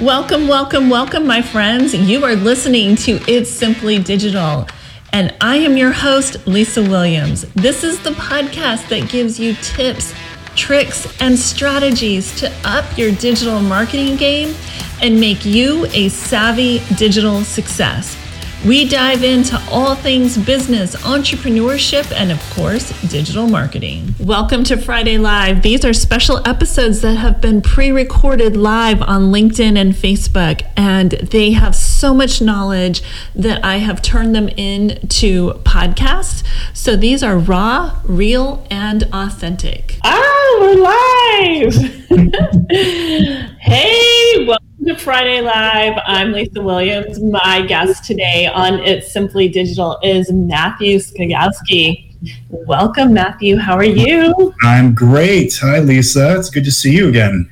Welcome, welcome, welcome, my friends. You are listening to It's Simply Digital, and I am your host, Lisa Williams. This is the podcast that gives you tips, tricks, and strategies to up your digital marketing game and make you a savvy digital success. We dive into all things business, entrepreneurship, and of course, digital marketing. Welcome to Friday Live. These are special episodes that have been pre recorded live on LinkedIn and Facebook, and they have so much knowledge that I have turned them into podcasts. So these are raw, real, and authentic. Ah, we're live! hey, welcome to Friday Live. I'm Lisa Williams. My guest today on It's Simply Digital is Matthew Skagowski. Welcome, Matthew. How are you? I'm great. Hi, Lisa. It's good to see you again.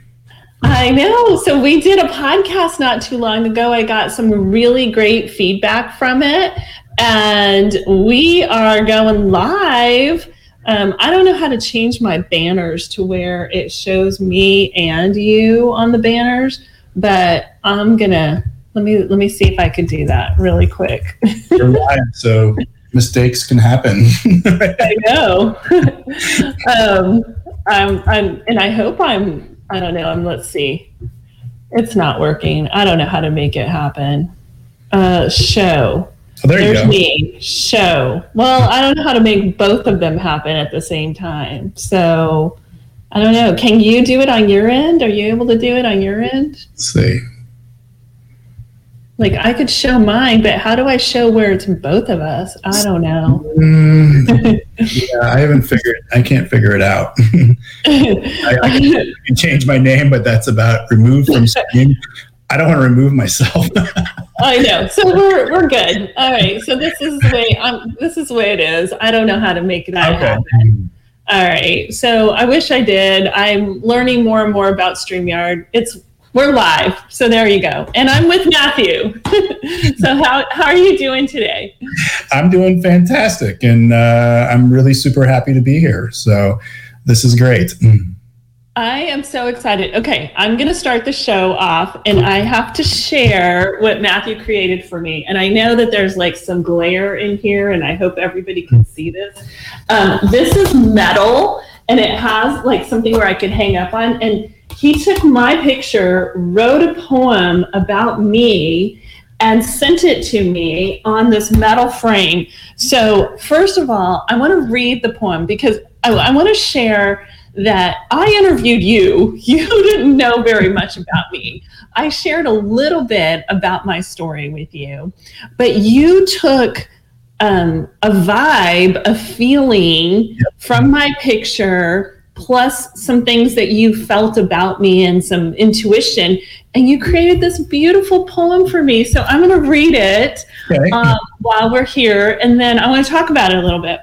I know. So, we did a podcast not too long ago. I got some really great feedback from it, and we are going live. Um, I don't know how to change my banners to where it shows me and you on the banners but I'm gonna let me let me see if I can do that really quick. You're live, so mistakes can happen. I know. um, I'm, I'm, and I hope I'm. I don't know. I'm. Let's see. It's not working. I don't know how to make it happen. Uh, show. Oh, there There's you go. me. Show. Well, I don't know how to make both of them happen at the same time. So I don't know. Can you do it on your end? Are you able to do it on your end? Let's see. Like I could show mine, but how do I show where it's both of us? I don't know. Mm, yeah, I haven't figured. I can't figure it out. I, I, can, change my name, but that's about removed from screen. I don't want to remove myself. I know. So we're we're good. All right. So this is the way I'm. This is the way it is. I don't know how to make that okay. happen. All right. So I wish I did. I'm learning more and more about StreamYard. It's we're live. So there you go. And I'm with Matthew. so how, how are you doing today? I'm doing fantastic. And uh, I'm really super happy to be here. So this is great. I am so excited. Okay, I'm going to start the show off and I have to share what Matthew created for me. And I know that there's like some glare in here and I hope everybody can see this. Um, this is metal and it has like something where I could hang up on. And he took my picture, wrote a poem about me, and sent it to me on this metal frame. So, first of all, I want to read the poem because I, I want to share that I interviewed you. You didn't know very much about me. I shared a little bit about my story with you, but you took um, a vibe, a feeling from my picture, plus some things that you felt about me and some intuition, and you created this beautiful poem for me. So I'm going to read it okay. um, while we're here, and then I want to talk about it a little bit.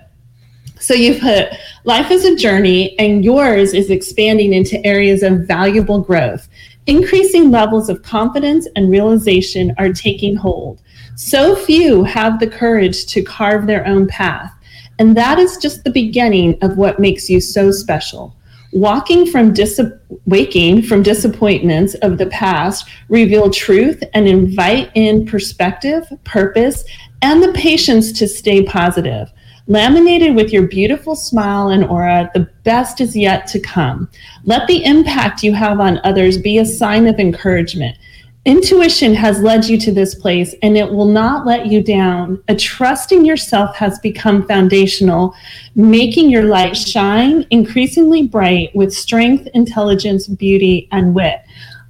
So you put life is a journey, and yours is expanding into areas of valuable growth. Increasing levels of confidence and realization are taking hold. So few have the courage to carve their own path. And that is just the beginning of what makes you so special. Walking from dis- waking from disappointments of the past, reveal truth and invite in perspective, purpose, and the patience to stay positive. Laminated with your beautiful smile and aura, the best is yet to come. Let the impact you have on others be a sign of encouragement. Intuition has led you to this place and it will not let you down. A trust in yourself has become foundational, making your light shine increasingly bright with strength, intelligence, beauty, and wit.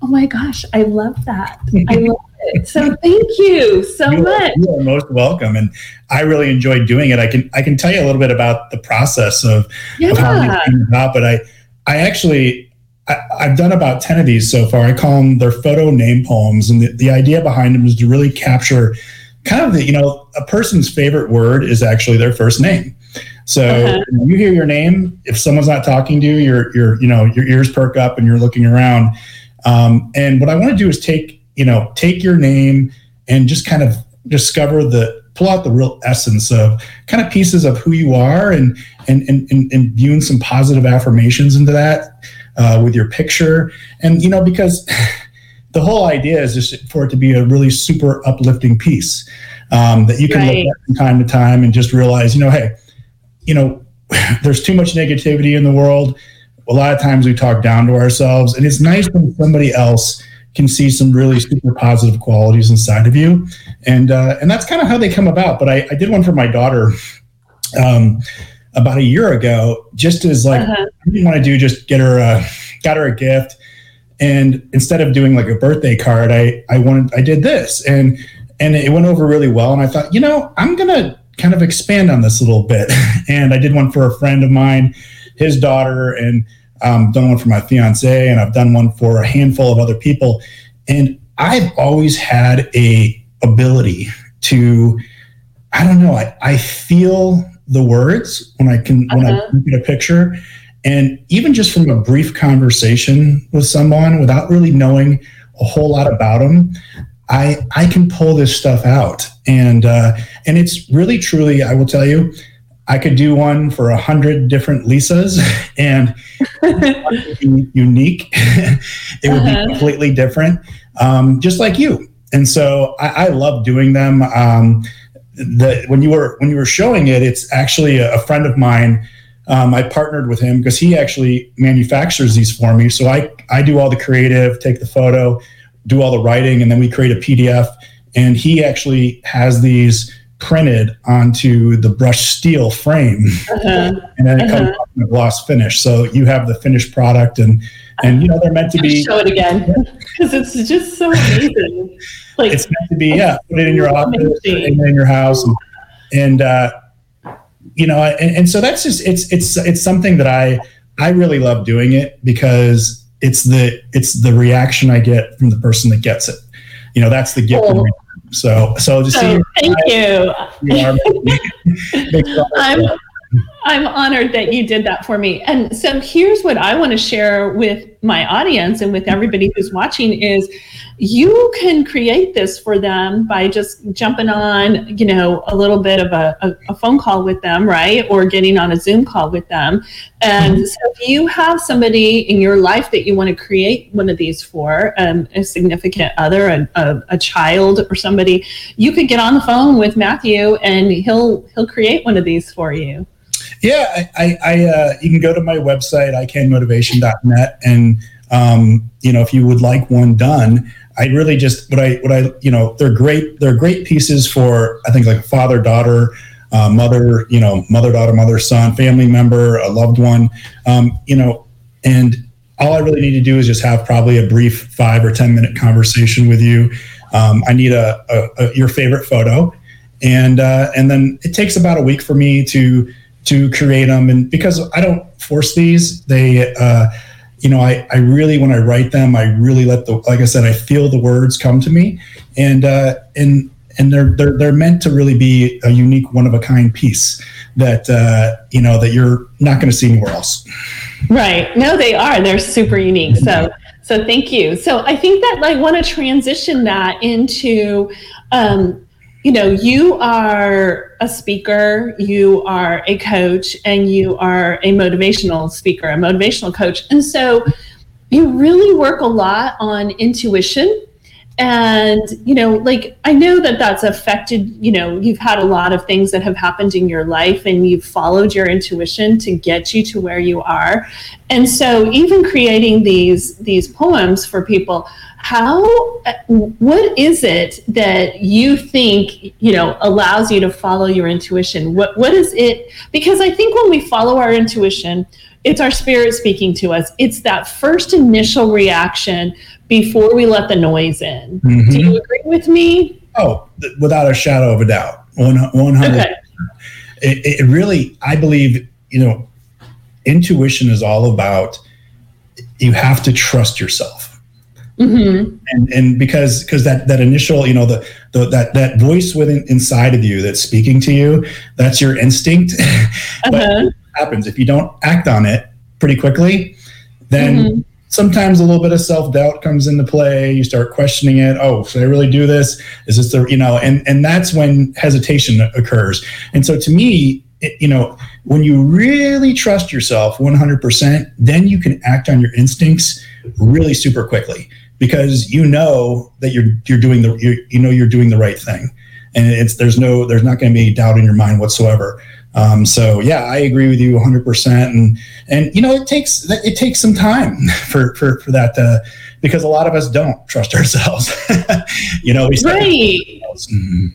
Oh my gosh, I love that. I mm-hmm. love it. So thank you so you much. Are, you are most welcome, and I really enjoyed doing it. I can I can tell you a little bit about the process of, yeah. of how these came about, but I I actually I, have done about ten of these so far. I call them their photo name poems, and the, the idea behind them is to really capture kind of the you know a person's favorite word is actually their first name. So uh-huh. you hear your name, if someone's not talking to you, your your you know your ears perk up and you're looking around um, and what I want to do is take, you know, take your name and just kind of discover the pull out the real essence of kind of pieces of who you are and and and, and, viewing some positive affirmations into that uh, with your picture. And you know, because the whole idea is just for it to be a really super uplifting piece um, that you can right. look at from time to time and just realize, you know, hey, you know, there's too much negativity in the world. A lot of times we talk down to ourselves, and it's nice when somebody else can see some really super positive qualities inside of you, and uh, and that's kind of how they come about. But I, I did one for my daughter um, about a year ago, just as like uh-huh. I didn't want to do just get her a, got her a gift, and instead of doing like a birthday card, I I wanted I did this, and and it went over really well, and I thought, you know, I'm gonna kind of expand on this a little bit, and I did one for a friend of mine, his daughter, and um, done one for my fiance, and I've done one for a handful of other people. And I've always had a ability to, I don't know, I, I feel the words when I can uh-huh. when I uh-huh. look at a picture. And even just from a brief conversation with someone without really knowing a whole lot about them, I I can pull this stuff out. And uh, and it's really truly, I will tell you, I could do one for a hundred different Lisas, and unique. it would uh-huh. be completely different, um, just like you. And so I, I love doing them. Um, the, when you were when you were showing it, it's actually a, a friend of mine. Um, I partnered with him because he actually manufactures these for me. So I I do all the creative, take the photo, do all the writing, and then we create a PDF. And he actually has these printed onto the brushed steel frame, uh-huh. and then it uh-huh. comes in a gloss finish. So you have the finished product, and and you know they're meant to be. Show it again because it's just so amazing. Like it's meant to be, yeah. Put it in your office, in your house, and, and uh, you know, and, and so that's just it's it's it's something that I I really love doing it because it's the it's the reaction I get from the person that gets it. You know, that's the gift. Oh. So, so to see. Oh, thank you. you I'm, I'm honored that you did that for me. And so here's what I want to share with my audience and with everybody who's watching is you can create this for them by just jumping on, you know, a little bit of a, a, a phone call with them, right? Or getting on a Zoom call with them. And mm-hmm. so if you have somebody in your life that you want to create one of these for, um, a significant other, a, a, a child or somebody, you could get on the phone with Matthew and he'll he'll create one of these for you. Yeah, I, I uh, you can go to my website, icanmotivation.net, and um, you know, if you would like one done, I really just what I what I you know they're great they're great pieces for I think like father daughter. Uh, mother, you know, mother, daughter, mother, son, family member, a loved one, um, you know, and all I really need to do is just have probably a brief five or 10 minute conversation with you. Um, I need a, a, a, your favorite photo. And, uh, and then it takes about a week for me to, to create them. And because I don't force these, they, uh, you know, I, I really, when I write them, I really let the, like I said, I feel the words come to me and, uh, and, and they're, they're, they're meant to really be a unique, one of a kind piece that, uh, you know, that you're not going to see anywhere else. Right. No, they are. They're super unique. So, so thank you. So I think that I want to transition that into, um, you know, you are a speaker, you are a coach, and you are a motivational speaker, a motivational coach. And so you really work a lot on intuition. And, you know, like I know that that's affected, you know, you've had a lot of things that have happened in your life and you've followed your intuition to get you to where you are. And so even creating these these poems for people, how what is it that you think you know allows you to follow your intuition? What what is it? Because i think when we follow our intuition it's our spirit speaking to us. It's that first initial reaction before we let the noise in mm-hmm. do you agree with me oh without a shadow of a doubt 100 okay. it, it really i believe you know intuition is all about you have to trust yourself Mm-hmm. And and because because that that initial you know the, the that that voice within inside of you that's speaking to you that's your instinct. uh-huh. happens if you don't act on it pretty quickly, then mm-hmm. Sometimes a little bit of self doubt comes into play. You start questioning it. Oh, should I really do this? Is this the you know? And and that's when hesitation occurs. And so to me, it, you know, when you really trust yourself 100%, then you can act on your instincts really super quickly because you know that you're you're doing the you're, you know you're doing the right thing, and it's there's no there's not going to be doubt in your mind whatsoever. Um, so yeah, I agree with you 100. percent And and you know it takes it takes some time for for for that to, because a lot of us don't trust ourselves. you know, we right. Mm-hmm.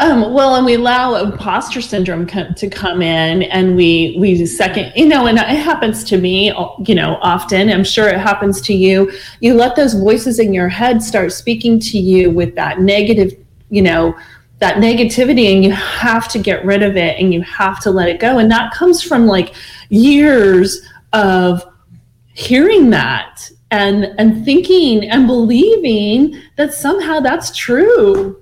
Um, well, and we allow imposter syndrome to come in, and we we second, you know, and it happens to me, you know, often. I'm sure it happens to you. You let those voices in your head start speaking to you with that negative, you know, that negativity, and you have to get rid of it, and you have to let it go, and that comes from like years of hearing that and and thinking and believing that somehow that's true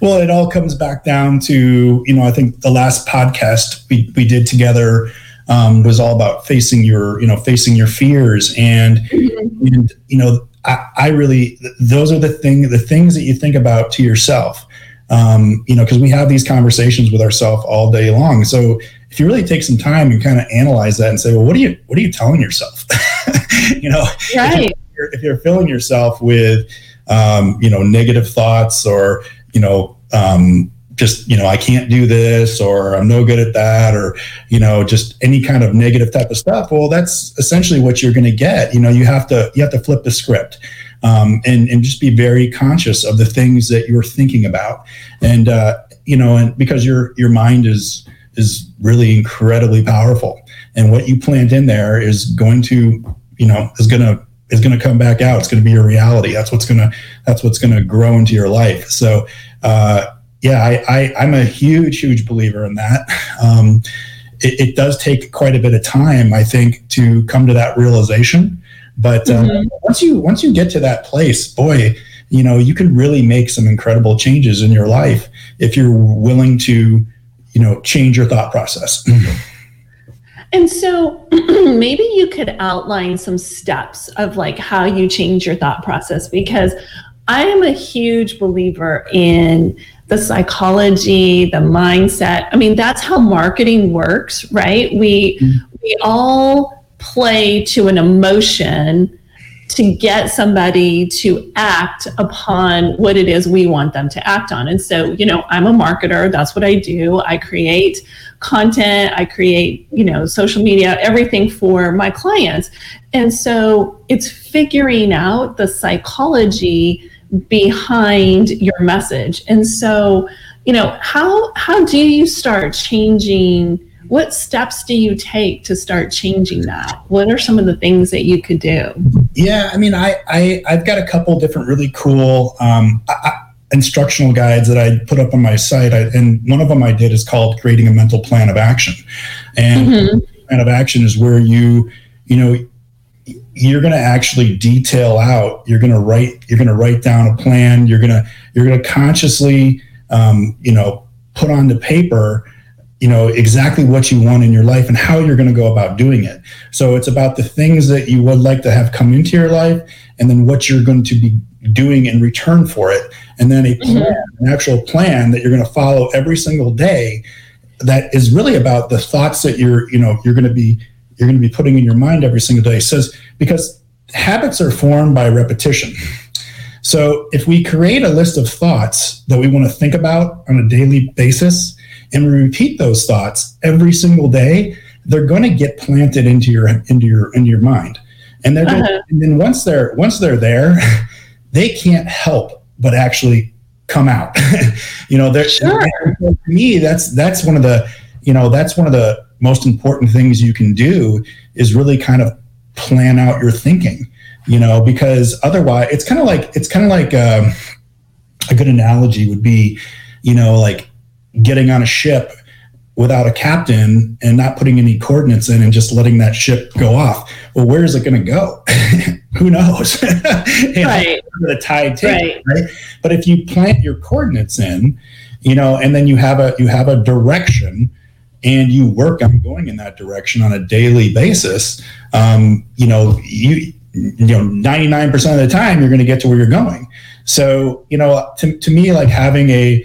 well, it all comes back down to, you know, I think the last podcast we, we did together um, was all about facing your, you know, facing your fears. And, mm-hmm. and you know, I, I, really, those are the thing, the things that you think about to yourself. Um, you know, because we have these conversations with ourselves all day long. So if you really take some time and kind of analyze that and say, well, what are you, what are you telling yourself? you know, right. If you're, if you're filling yourself with, um, you know, negative thoughts or you know, um, just you know, I can't do this, or I'm no good at that, or you know, just any kind of negative type of stuff. Well, that's essentially what you're going to get. You know, you have to you have to flip the script. Um, and and just be very conscious of the things that you're thinking about, and uh, you know, and because your your mind is is really incredibly powerful, and what you plant in there is going to you know is going to is going to come back out. It's going to be your reality. That's what's going to that's what's going to grow into your life. So, uh, yeah, I, I am a huge huge believer in that. Um, it, it, does take quite a bit of time, I think, to come to that realization. But um, mm-hmm. once you once you get to that place, boy, you know you can really make some incredible changes in your life if you're willing to, you know, change your thought process. And so maybe you could outline some steps of like how you change your thought process because I am a huge believer in the psychology, the mindset. I mean, that's how marketing works, right? We mm-hmm. we all play to an emotion to get somebody to act upon what it is we want them to act on. And so, you know, I'm a marketer, that's what I do. I create content, I create, you know, social media, everything for my clients. And so it's figuring out the psychology behind your message. And so, you know, how how do you start changing what steps do you take to start changing that? What are some of the things that you could do? Yeah, I mean, I, I I've got a couple different really cool um, I, instructional guides that I put up on my site. I, and one of them I did is called creating a mental plan of action. And mm-hmm. plan of action is where you, you know, you're going to actually detail out, you're going to write, you're going to write down a plan. You're going to, you're going to consciously, um, you know, put on the paper, you know, exactly what you want in your life and how you're going to go about doing it. So it's about the things that you would like to have come into your life and then what you're going to be doing in return for it and then a plan, mm-hmm. an actual plan that you're going to follow every single day that is really about the thoughts that you're you know you're going to be you're going to be putting in your mind every single day it says because habits are formed by repetition so if we create a list of thoughts that we want to think about on a daily basis and we repeat those thoughts every single day they're going to get planted into your into your into your mind and they're uh-huh. gonna, and then once they're once they're there they can't help but actually come out. you know, there's sure. to me that's that's one of the you know that's one of the most important things you can do is really kind of plan out your thinking. You know, because otherwise it's kind of like it's kind of like um, a good analogy would be, you know, like getting on a ship without a captain and not putting any coordinates in and just letting that ship go off. Well, where is it going to go? Who knows? right. the tide takes, right. right? But if you plant your coordinates in, you know, and then you have a you have a direction and you work on going in that direction on a daily basis, um, you know, you you know, 99% of the time you're going to get to where you're going. So, you know, to, to me, like having a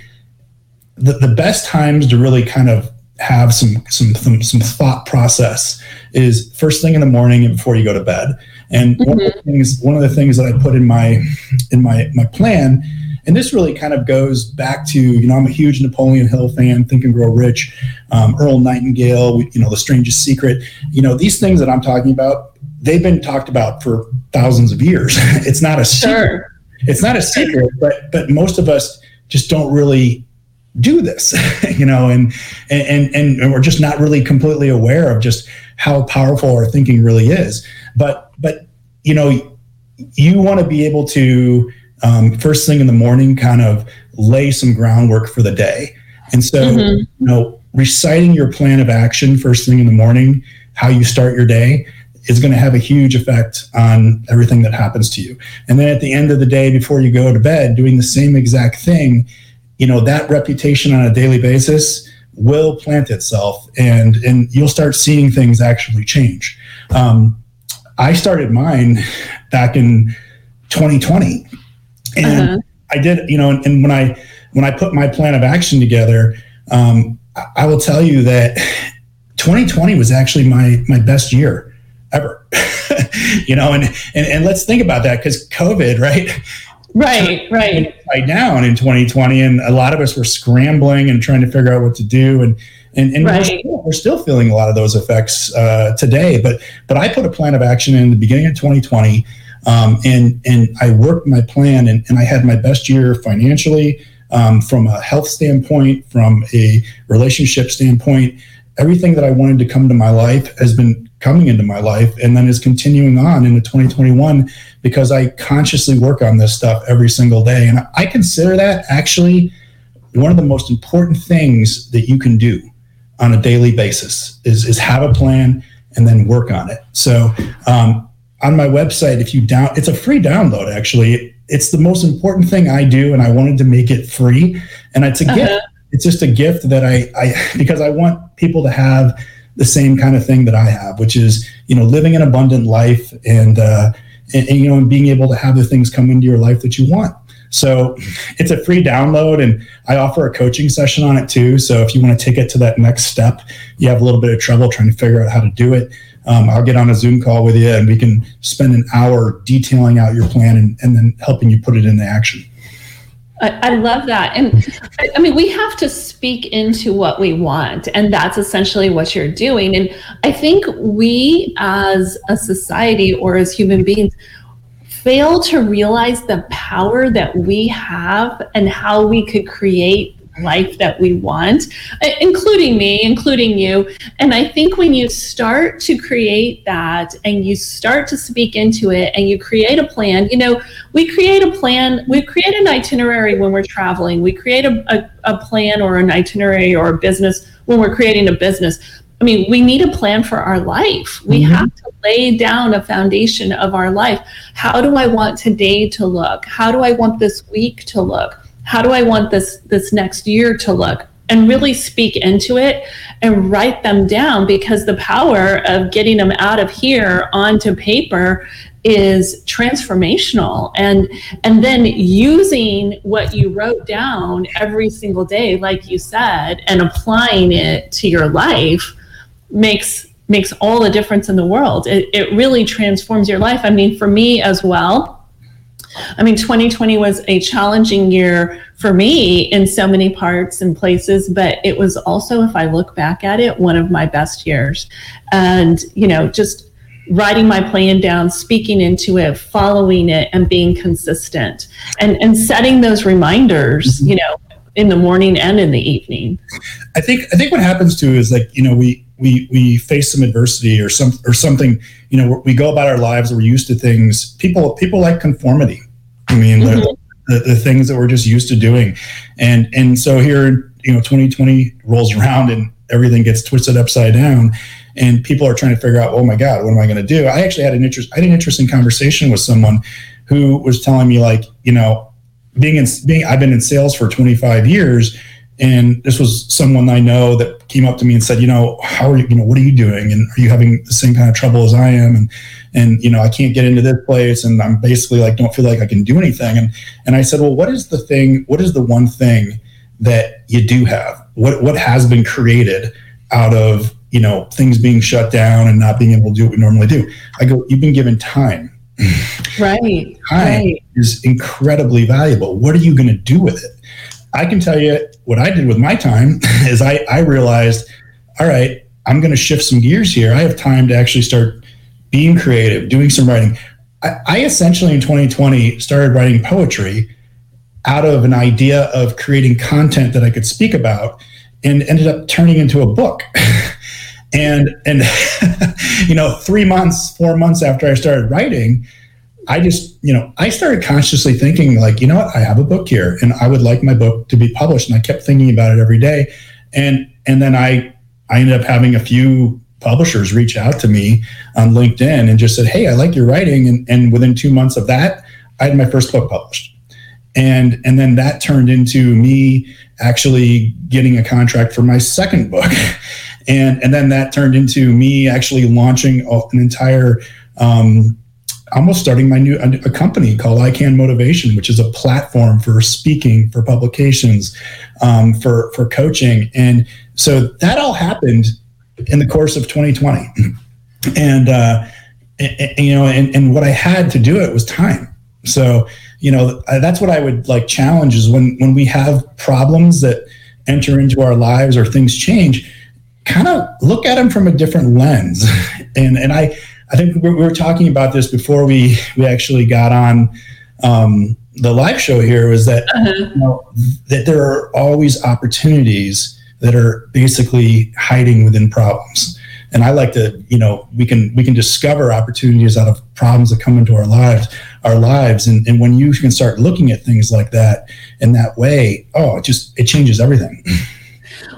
the, the best times to really kind of have some, some some some thought process is first thing in the morning and before you go to bed And mm-hmm. one of the things one of the things that I put in my in my my plan and this really kind of goes back to you know I'm a huge Napoleon Hill fan, Think and Grow Rich, um, Earl Nightingale, you know The Strangest Secret. You know these things that I'm talking about, they've been talked about for thousands of years. it's not a secret. Sure. It's not a secret, but but most of us just don't really do this, you know, and, and and and we're just not really completely aware of just how powerful our thinking really is. But but you know, you want to be able to um, first thing in the morning kind of lay some groundwork for the day. And so, mm-hmm. you know, reciting your plan of action first thing in the morning, how you start your day, is going to have a huge effect on everything that happens to you. And then at the end of the day, before you go to bed, doing the same exact thing, you know, that reputation on a daily basis will plant itself and, and you'll start seeing things actually change. Um, I started mine back in 2020 and uh-huh. I did, you know, and, and, when I, when I put my plan of action together, um, I will tell you that 2020 was actually my, my best year ever. you know, and, and and let's think about that because COVID, right? Right, right. Right down in 2020, and a lot of us were scrambling and trying to figure out what to do, and and, and right. we're, still, we're, still, feeling a lot of those effects uh, today. But but I put a plan of action in the beginning of 2020, um, and and I worked my plan, and, and I had my best year financially. Um, from a health standpoint, from a relationship standpoint, everything that I wanted to come to my life has been coming into my life and then is continuing on into 2021 because I consciously work on this stuff every single day. And I consider that actually one of the most important things that you can do on a daily basis is, is have a plan and then work on it. So um, on my website, if you down, it's a free download actually. It's the most important thing I do, and I wanted to make it free. And it's a uh-huh. gift. It's just a gift that I, I because I want people to have the same kind of thing that I have, which is you know living an abundant life and, uh, and, and you know and being able to have the things come into your life that you want. So it's a free download, and I offer a coaching session on it too. So if you want to take it to that next step, you have a little bit of trouble trying to figure out how to do it. Um, I'll get on a Zoom call with you, and we can spend an hour detailing out your plan and, and then helping you put it into action. I, I love that. And I, I mean, we have to speak into what we want. And that's essentially what you're doing. And I think we as a society or as human beings, fail to realize the power that we have and how we could create life that we want, uh, including me, including you. And I think when you start to create that and you start to speak into it and you create a plan, you know, we create a plan, we create an itinerary when we're traveling, we create a, a, a plan or an itinerary or a business when we're creating a business. I mean, we need a plan for our life. We mm-hmm. have to lay down a foundation of our life. How do I want today to look? How do I want this week to look? How do I want this this next year to look? And really speak into it and write them down because the power of getting them out of here onto paper is transformational. And and then using what you wrote down every single day like you said and applying it to your life makes makes all the difference in the world. It, it really transforms your life. I mean for me as well I mean, 2020 was a challenging year for me in so many parts and places, but it was also, if I look back at it, one of my best years. And, you know, just writing my plan down, speaking into it, following it, and being consistent and, and setting those reminders, mm-hmm. you know, in the morning and in the evening. I think I think what happens too is like, you know, we we we face some adversity or some or something you know we go about our lives we're used to things. People people like conformity. I mean mm-hmm. the, the, the, things that we're just used to doing. And and so here you know 2020 rolls around and everything gets twisted upside down and people are trying to figure out oh my god what am i going to do? I actually had an interest i had an interesting conversation with someone who was telling me like you know being in being i've been in sales for 25 years and this was someone I know that came up to me and said, you know, how are you, you know, what are you doing? And are you having the same kind of trouble as I am? And, and, you know, I can't get into this place and I'm basically like, don't feel like I can do anything. And, and I said, well, what is the thing, what is the one thing that you do have? What, what has been created out of you know, things being shut down and not being able to do what we normally do. I go, you've been given time. Right. time right. is incredibly valuable. What are you going to do with it? I can tell you what I did with my time is I, I realized, all right, I'm going to shift some gears here. I have time to actually start being creative, doing some writing. I, I essentially in 2020 started writing poetry out of an idea of creating content that I could speak about and ended up turning into a book. and and you know, 3 months, 4 months after I started writing, I just, you know, I started consciously thinking like, you know what, I have a book here and I would like my book to be published and I kept thinking about it every day. And and then I I ended up having a few publishers reach out to me on LinkedIn and just said, Hey, I like your writing. And, and within two months of that, I had my first book published. And, and then that turned into me actually getting a contract for my second book. And, and then that turned into me actually launching an entire, um, almost starting my new a company called I Can Motivation, which is a platform for speaking, for publications, um, for for coaching, and so that all happened in the course of 2020. And, uh, and, you know, and, and what I had to do it was time. So, you know, that's what I would like challenge is when, when we have problems that enter into our lives or things change, kind of look at them from a different lens. And, and I, I think we were talking about this before we, we actually got on, um, the live show here was that, uh-huh. you know, that there are always opportunities that are basically hiding within problems. And I like to, you know, we can we can discover opportunities out of problems that come into our lives, our lives. And, and when you can start looking at things like that in that way, oh, it just it changes everything.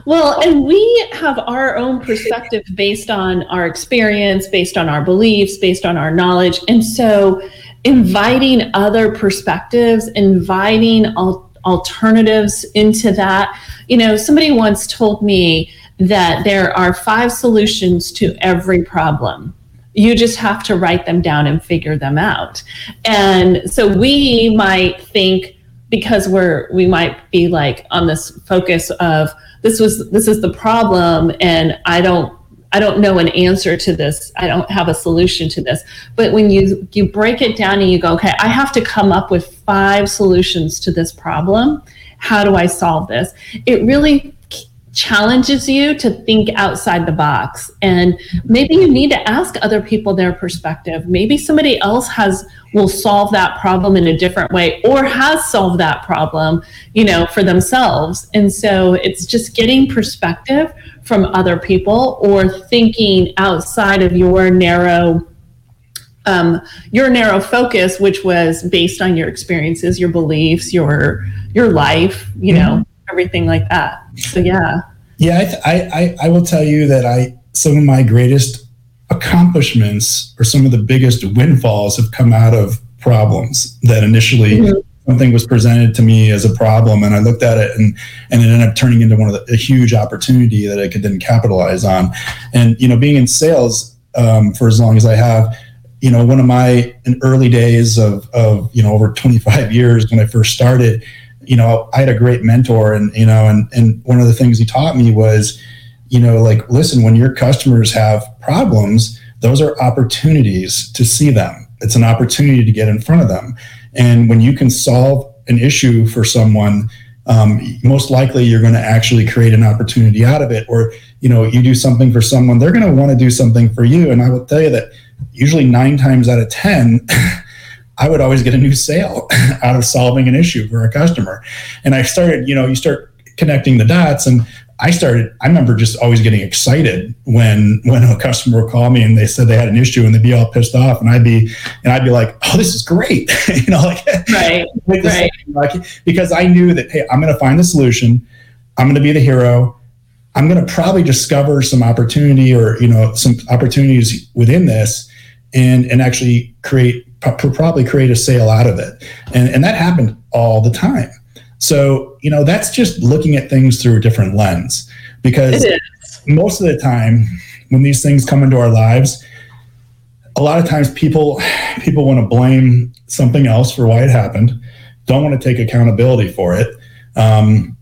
Well, and we have our own perspective based on our experience, based on our beliefs, based on our knowledge. And so inviting other perspectives, inviting al- alternatives into that. You know, somebody once told me that there are five solutions to every problem. You just have to write them down and figure them out. And so we might think because we're we might be like on this focus of this was this is the problem and I don't I don't know an answer to this. I don't have a solution to this. But when you you break it down and you go, okay, I have to come up with five solutions to this problem. How do I solve this? It really challenges you to think outside the box and maybe you need to ask other people their perspective maybe somebody else has will solve that problem in a different way or has solved that problem you know for themselves and so it's just getting perspective from other people or thinking outside of your narrow um, your narrow focus which was based on your experiences your beliefs your your life you know mm-hmm everything like that. So yeah. Yeah, I, I, I will tell you that I some of my greatest accomplishments or some of the biggest windfalls have come out of problems that initially mm-hmm. something was presented to me as a problem and I looked at it and and it ended up turning into one of the, a huge opportunity that I could then capitalize on. And you know, being in sales um, for as long as I have, you know, one of my in early days of of you know over 25 years when I first started you know, I had a great mentor and, you know, and, and one of the things he taught me was, you know, like, listen, when your customers have problems, those are opportunities to see them. It's an opportunity to get in front of them. And when you can solve an issue for someone, um, most likely you're going to actually create an opportunity out of it. Or, you know, you do something for someone, they're going to want to do something for you. And I will tell you that usually nine times out of 10, I would always get a new sale out of solving an issue for a customer. And I started, you know, you start connecting the dots and I started, I remember just always getting excited when when a customer would call me and they said they had an issue and they'd be all pissed off and I'd be and I'd be like, oh, this is great. you know, like, right, right. Like, because I knew that, hey, I'm gonna find the solution, I'm gonna be the hero. I'm going to probably discover some opportunity or you know some opportunities within this and and actually create probably create a sale out of it. And, and that happened all the time. So, you know, that's just looking at things through a different lens because most of the time when these things come into our lives, a lot of times people people want to blame something else for why it happened, don't want to take accountability for it. Um,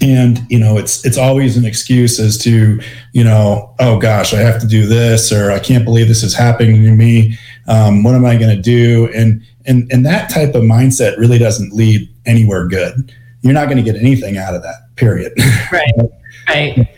and you know it's it's always an excuse as to you know oh gosh i have to do this or i can't believe this is happening to me. Um, what am i going to do? And and and that type of mindset really doesn't lead anywhere good. You're not going to get anything out of that period. Right. Right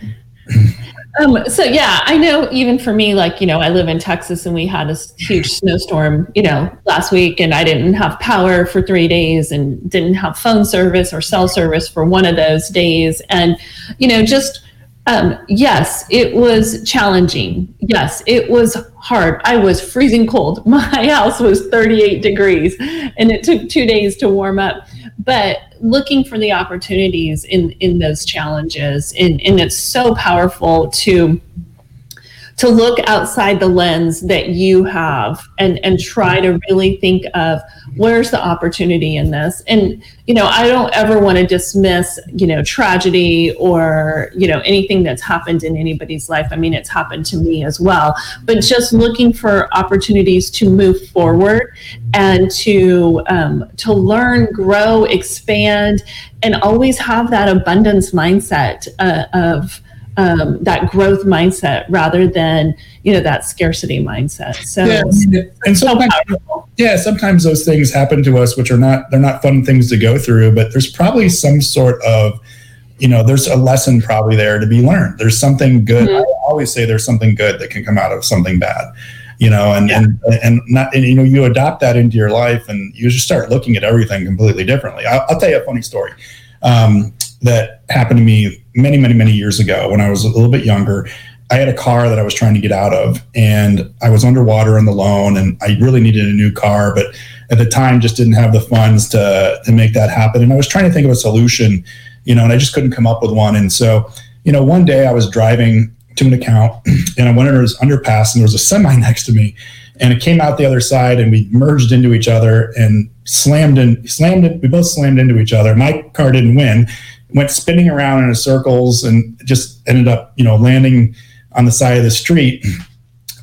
um, so yeah, I know even for me, like, you know, I live in Texas and we had a huge snowstorm, you know, last week and I didn't have power for three days and didn't have phone service or cell service for one of those days. And, you know, just, um, yes, it was challenging. Yes, it was hard. I was freezing cold. My house was 38 degrees and it took two days to warm up. But looking for the opportunities in in those challenges and, and it's so powerful to to look outside the lens that you have and and try to really think of where's the opportunity in this. And you know i don't ever want to dismiss you know tragedy or you know anything that's happened in anybody's life. I mean it's happened to me as well. But just looking for opportunities to move forward and to um, to learn grow expand and always have that abundance mindset uh, of um, that growth mindset rather than you know that scarcity mindset. So yeah, and sometimes, so yeah, sometimes those things happen to us, which are not they're not fun things to go through, but there's probably some sort of you know there's a lesson probably there to be learned. There's something good. Mm-hmm. I always say there's something good that can come out of something bad. You know, and, yeah. and and not and, you know you adopt that into your life, and you just start looking at everything completely differently. I'll, I'll tell you a funny story. Um, that happened to me many, many, many years ago when I was a little bit younger. I had a car that I was trying to get out of, and I was underwater in the loan, and I really needed a new car, but at the time just didn't have the funds to to make that happen. And I was trying to think of a solution, you know, and I just couldn't come up with one. And so, you know, one day I was driving to an account, and I went under this underpass, and there was a semi next to me, and it came out the other side, and we merged into each other and slammed in, slammed it. We both slammed into each other. My car didn't win went spinning around in circles and just ended up, you know, landing on the side of the street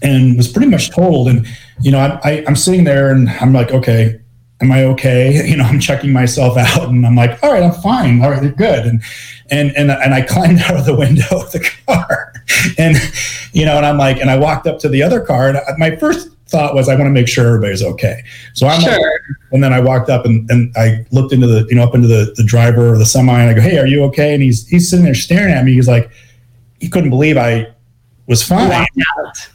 and was pretty much told. And, you know, I, I, I'm sitting there and I'm like, okay, am I okay? You know, I'm checking myself out and I'm like, all right, I'm fine. All right, you're good. And, and, and, and I climbed out of the window of the car and, you know, and I'm like, and I walked up to the other car and my first thought was I want to make sure everybody's okay. So I'm sure. Like, and then I walked up and, and I looked into the, you know, up into the, the driver of the semi and I go, Hey, are you okay? And he's, he's sitting there staring at me. He's like, he couldn't believe I was fine.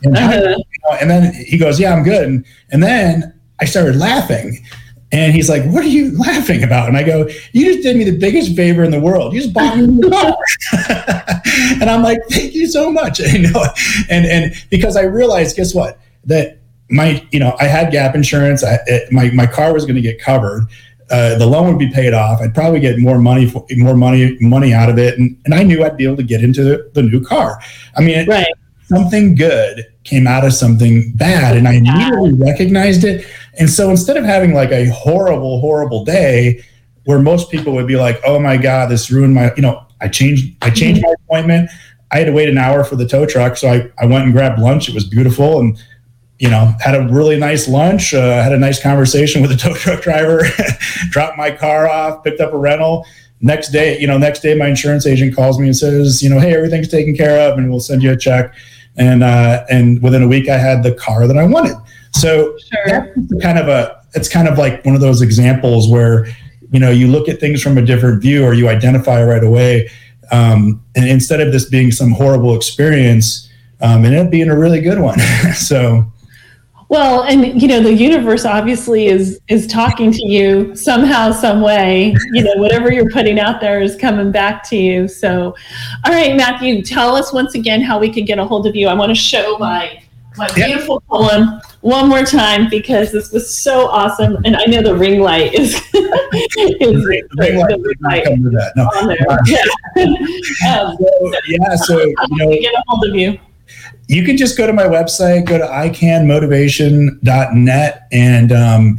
And, uh-huh. You know, and, then he goes, yeah, I'm good. And, and then I started laughing and he's like, what are you laughing about? And I go, you just did me the biggest favor in the world. You just bought me the car. and I'm like, thank you so much. And, you know, and, and because I realized, guess what? That my you know I had gap insurance. I, it, my my car was going to get covered. Uh, the loan would be paid off. I'd probably get more money for, more money money out of it, and, and I knew I'd be able to get into the, the new car. I mean, right. something good came out of something bad, and I immediately recognized it. And so instead of having like a horrible horrible day where most people would be like, "Oh my god, this ruined my," you know, I changed I changed mm-hmm. my appointment. I had to wait an hour for the tow truck, so I, I went and grabbed lunch. It was beautiful, and you know, had a really nice lunch, uh, had a nice conversation with a tow truck driver, dropped my car off, picked up a rental. Next day, you know, next day my insurance agent calls me and says, you know, hey, everything's taken care of, and we'll send you a check. And uh, and within a week, I had the car that I wanted. So sure. that's kind of a it's kind of like one of those examples where you know you look at things from a different view or you identify right away. Um, and instead of this being some horrible experience, um, it ended up being a really good one. so well, and you know, the universe obviously is is talking to you somehow, some way. You know, whatever you're putting out there is coming back to you. So, all right, Matthew, tell us once again how we can get a hold of you. I want to show my my beautiful poem one more time because this was so awesome, and I know the ring light is, is the ring light, the light no. on there. Yeah. um, so, yeah, so you know, get a hold of you you can just go to my website, go to icanmotivation.net and um,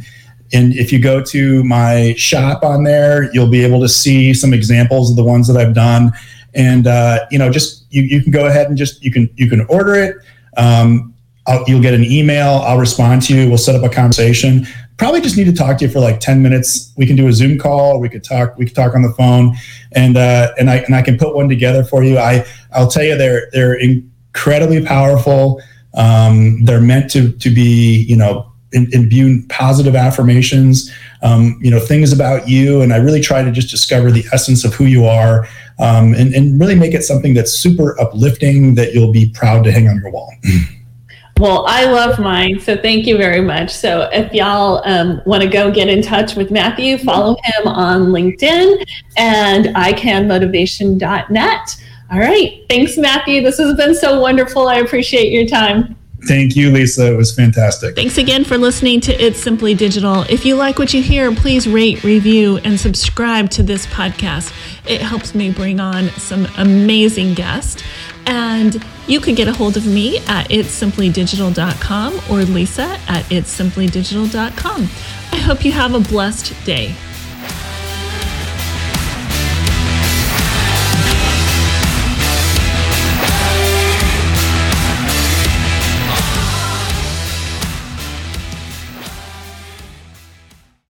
and if you go to my shop on there, you'll be able to see some examples of the ones that I've done. And uh, you know, just you, you can go ahead and just you can you can order it. Um, you'll get an email. I'll respond to you. We'll set up a conversation. probably just need to talk to you for like 10 minutes. We can do a Zoom call. We could talk. We could talk on the phone, and uh, and I and I can put one together for you. I I'll tell you they're they're incredibly powerful. Um, they're meant to to be you know imbue positive affirmations, um, you know things about you, and I really try to just discover the essence of who you are, um, and and really make it something that's super uplifting that you'll be proud to hang on your wall. Well, I love mine. So thank you very much. So if y'all um, want to go get in touch with Matthew, follow him on LinkedIn and icanmotivation.net. All right. Thanks, Matthew. This has been so wonderful. I appreciate your time. Thank you, Lisa. It was fantastic. Thanks again for listening to It's Simply Digital. If you like what you hear, please rate, review, and subscribe to this podcast. It helps me bring on some amazing guests. And you can get a hold of me at itssimplydigital.com or Lisa at itssimplydigital.com. I hope you have a blessed day.